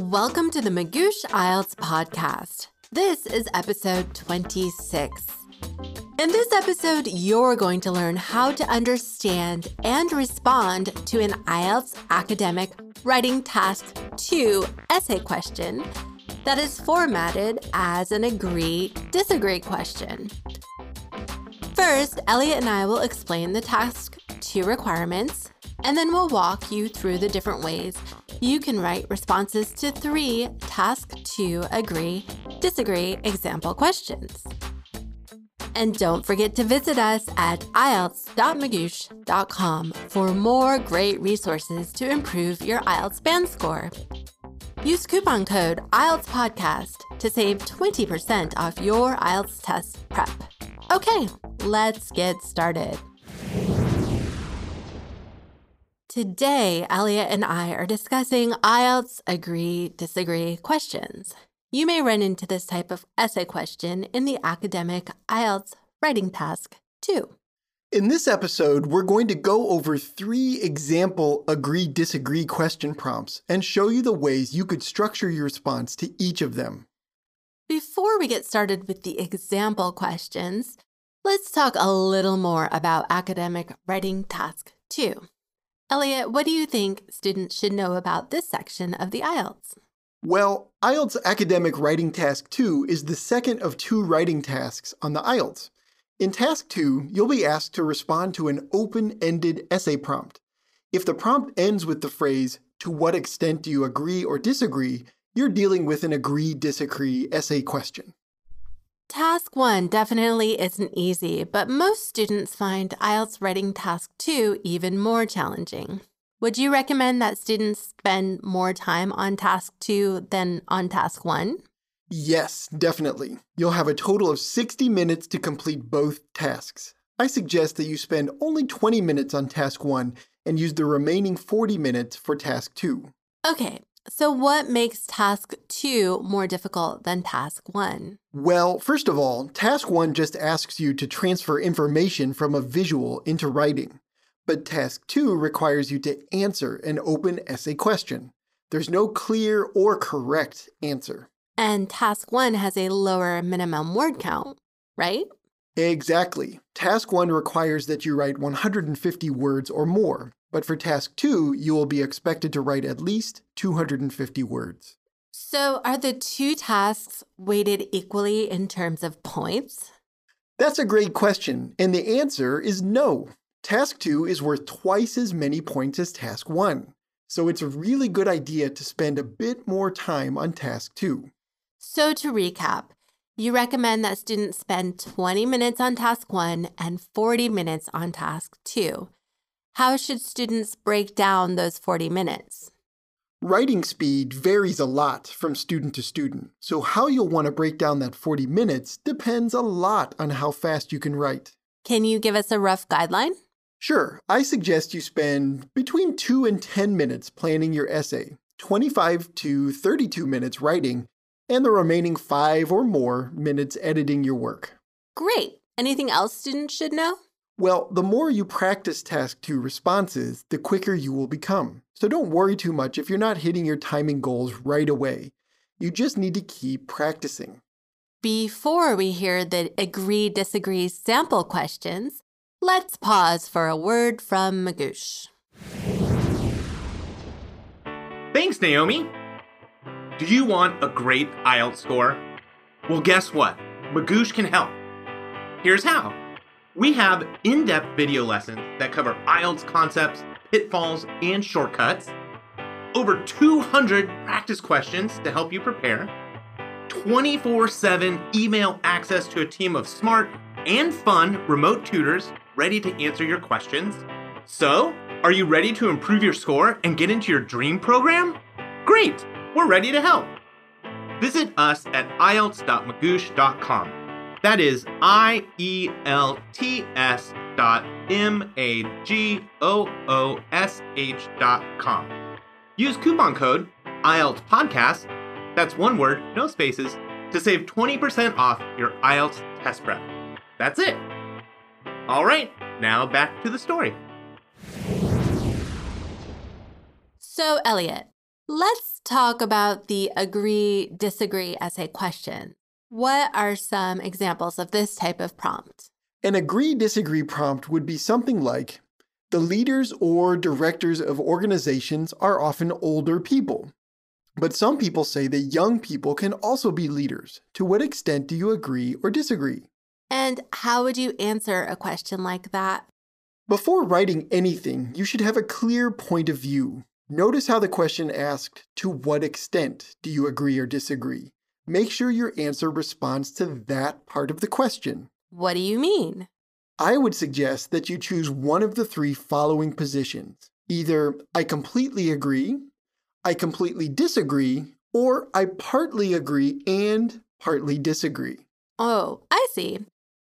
Welcome to the Magoosh IELTS podcast. This is episode 26. In this episode, you're going to learn how to understand and respond to an IELTS academic writing task 2 essay question that is formatted as an agree disagree question. First, Elliot and I will explain the task 2 requirements, and then we'll walk you through the different ways you can write responses to three Task 2 Agree, Disagree example questions. And don't forget to visit us at IELTS.magoosh.com for more great resources to improve your IELTS band score. Use coupon code IELTS Podcast to save 20% off your IELTS test prep. Okay, let's get started. Today, Elliot and I are discussing IELTS agree disagree questions. You may run into this type of essay question in the academic IELTS writing task two. In this episode, we're going to go over three example agree disagree question prompts and show you the ways you could structure your response to each of them. Before we get started with the example questions, let's talk a little more about academic writing task 2. Elliot, what do you think students should know about this section of the IELTS? Well, IELTS Academic Writing Task 2 is the second of two writing tasks on the IELTS. In Task 2, you'll be asked to respond to an open ended essay prompt. If the prompt ends with the phrase, To what extent do you agree or disagree? you're dealing with an agree disagree essay question. Task 1 definitely isn't easy, but most students find IELTS writing task 2 even more challenging. Would you recommend that students spend more time on task 2 than on task 1? Yes, definitely. You'll have a total of 60 minutes to complete both tasks. I suggest that you spend only 20 minutes on task 1 and use the remaining 40 minutes for task 2. Okay, so, what makes task two more difficult than task one? Well, first of all, task one just asks you to transfer information from a visual into writing. But task two requires you to answer an open essay question. There's no clear or correct answer. And task one has a lower minimum word count, right? Exactly. Task one requires that you write 150 words or more. But for task two, you will be expected to write at least 250 words. So, are the two tasks weighted equally in terms of points? That's a great question, and the answer is no. Task 2 is worth twice as many points as Task 1, so it's a really good idea to spend a bit more time on Task 2. So, to recap, you recommend that students spend 20 minutes on Task 1 and 40 minutes on Task 2 how should students break down those 40 minutes? Writing speed varies a lot from student to student, so how you'll want to break down that 40 minutes depends a lot on how fast you can write. Can you give us a rough guideline? Sure. I suggest you spend between 2 and 10 minutes planning your essay, 25 to 32 minutes writing, and the remaining 5 or more minutes editing your work. Great. Anything else students should know? Well, the more you practice task 2 responses, the quicker you will become. So don't worry too much if you're not hitting your timing goals right away. You just need to keep practicing. Before we hear the agree disagree sample questions, let's pause for a word from Magoosh. Thanks, Naomi. Do you want a great IELTS score? Well, guess what? Magoosh can help. Here's how. We have in depth video lessons that cover IELTS concepts, pitfalls, and shortcuts, over 200 practice questions to help you prepare, 24 7 email access to a team of smart and fun remote tutors ready to answer your questions. So, are you ready to improve your score and get into your dream program? Great! We're ready to help. Visit us at IELTS.magoosh.com that is I E L T S dot M A G O O S H dot com. Use coupon code IELTS Podcast, that's one word, no spaces, to save 20% off your IELTS test prep. That's it. All right, now back to the story. So, Elliot, let's talk about the agree disagree essay question. What are some examples of this type of prompt? An agree disagree prompt would be something like The leaders or directors of organizations are often older people. But some people say that young people can also be leaders. To what extent do you agree or disagree? And how would you answer a question like that? Before writing anything, you should have a clear point of view. Notice how the question asked, To what extent do you agree or disagree? Make sure your answer responds to that part of the question. What do you mean? I would suggest that you choose one of the three following positions either I completely agree, I completely disagree, or I partly agree and partly disagree. Oh, I see.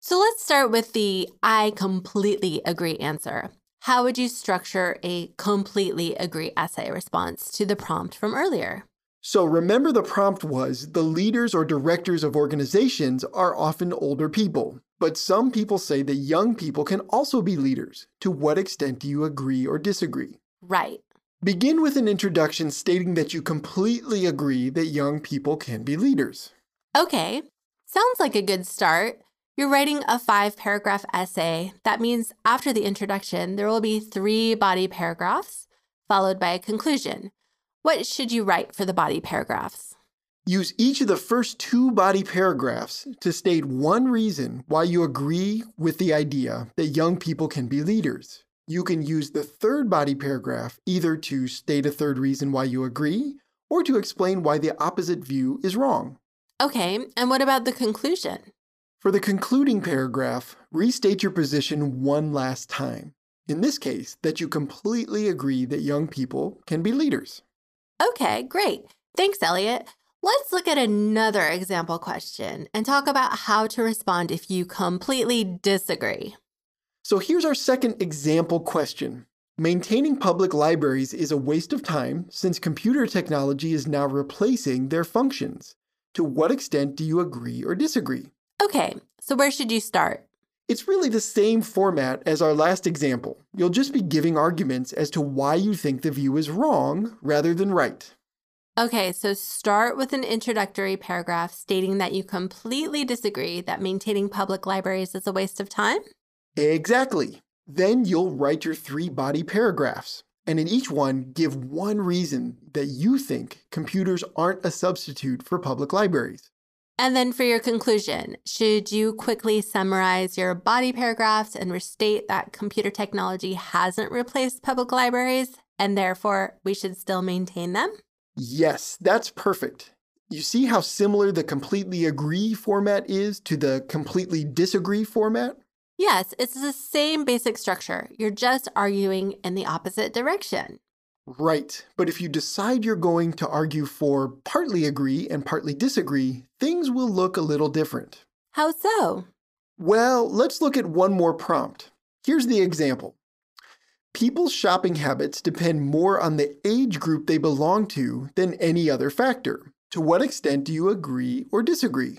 So let's start with the I completely agree answer. How would you structure a completely agree essay response to the prompt from earlier? So remember the prompt was the leaders or directors of organizations are often older people, but some people say that young people can also be leaders. To what extent do you agree or disagree? Right. Begin with an introduction stating that you completely agree that young people can be leaders. Okay, sounds like a good start. You're writing a five paragraph essay. That means after the introduction, there will be three body paragraphs, followed by a conclusion. What should you write for the body paragraphs? Use each of the first two body paragraphs to state one reason why you agree with the idea that young people can be leaders. You can use the third body paragraph either to state a third reason why you agree or to explain why the opposite view is wrong. Okay, and what about the conclusion? For the concluding paragraph, restate your position one last time. In this case, that you completely agree that young people can be leaders. Okay, great. Thanks, Elliot. Let's look at another example question and talk about how to respond if you completely disagree. So here's our second example question. Maintaining public libraries is a waste of time since computer technology is now replacing their functions. To what extent do you agree or disagree? Okay, so where should you start? It's really the same format as our last example. You'll just be giving arguments as to why you think the view is wrong rather than right. Okay, so start with an introductory paragraph stating that you completely disagree that maintaining public libraries is a waste of time. Exactly. Then you'll write your three body paragraphs, and in each one, give one reason that you think computers aren't a substitute for public libraries. And then for your conclusion, should you quickly summarize your body paragraphs and restate that computer technology hasn't replaced public libraries and therefore we should still maintain them? Yes, that's perfect. You see how similar the completely agree format is to the completely disagree format? Yes, it's the same basic structure. You're just arguing in the opposite direction. Right, but if you decide you're going to argue for partly agree and partly disagree, things will look a little different. How so? Well, let's look at one more prompt. Here's the example. People's shopping habits depend more on the age group they belong to than any other factor. To what extent do you agree or disagree?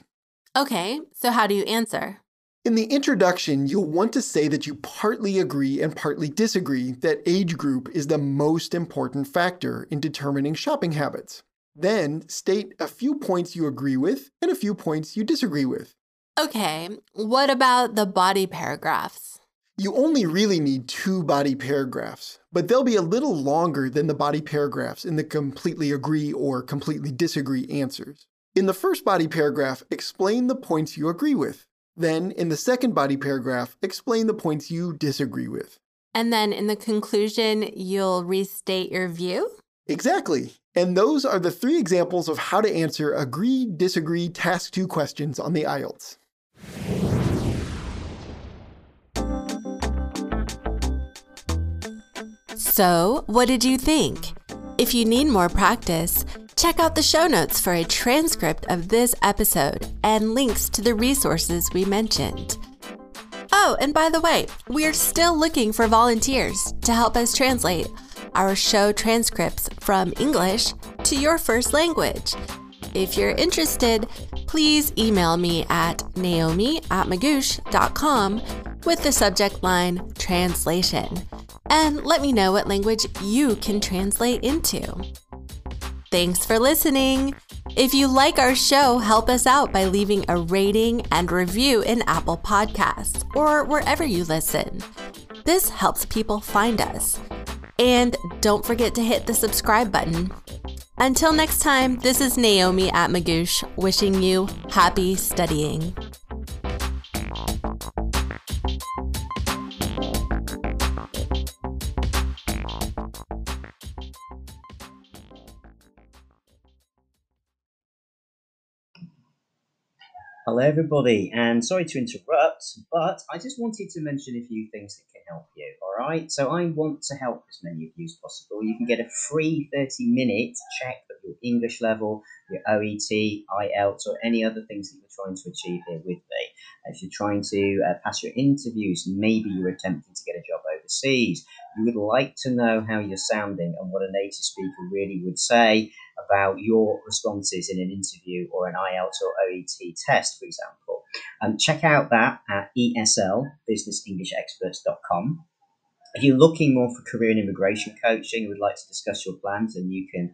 Okay, so how do you answer? In the introduction, you'll want to say that you partly agree and partly disagree that age group is the most important factor in determining shopping habits. Then state a few points you agree with and a few points you disagree with. Okay, what about the body paragraphs? You only really need two body paragraphs, but they'll be a little longer than the body paragraphs in the completely agree or completely disagree answers. In the first body paragraph, explain the points you agree with. Then, in the second body paragraph, explain the points you disagree with. And then in the conclusion, you'll restate your view? Exactly. And those are the three examples of how to answer agree, disagree, task two questions on the IELTS. So, what did you think? If you need more practice, check out the show notes for a transcript of this episode and links to the resources we mentioned. Oh, and by the way, we're still looking for volunteers to help us translate our show transcripts from English to your first language. If you're interested, please email me at naomi at magoosh.com with the subject line translation. and let me know what language you can translate into. Thanks for listening. If you like our show, help us out by leaving a rating and review in Apple Podcasts or wherever you listen. This helps people find us. And don't forget to hit the subscribe button. Until next time, this is Naomi at Magoosh wishing you happy studying. Hello, everybody, and sorry to interrupt, but I just wanted to mention a few things that can help you. All right, so I want to help as many of you as possible. You can get a free 30 minute check of your English level, your OET, IELTS, or any other things that you're trying to achieve here with me. If you're trying to uh, pass your interviews, maybe you're attempting to get a job overseas, you would like to know how you're sounding and what a native speaker really would say about your responses in an interview or an IELTS or OET test, for example. Um, check out that at ESL, businessenglishexperts.com. If you're looking more for career and immigration coaching would like to discuss your plans, then you can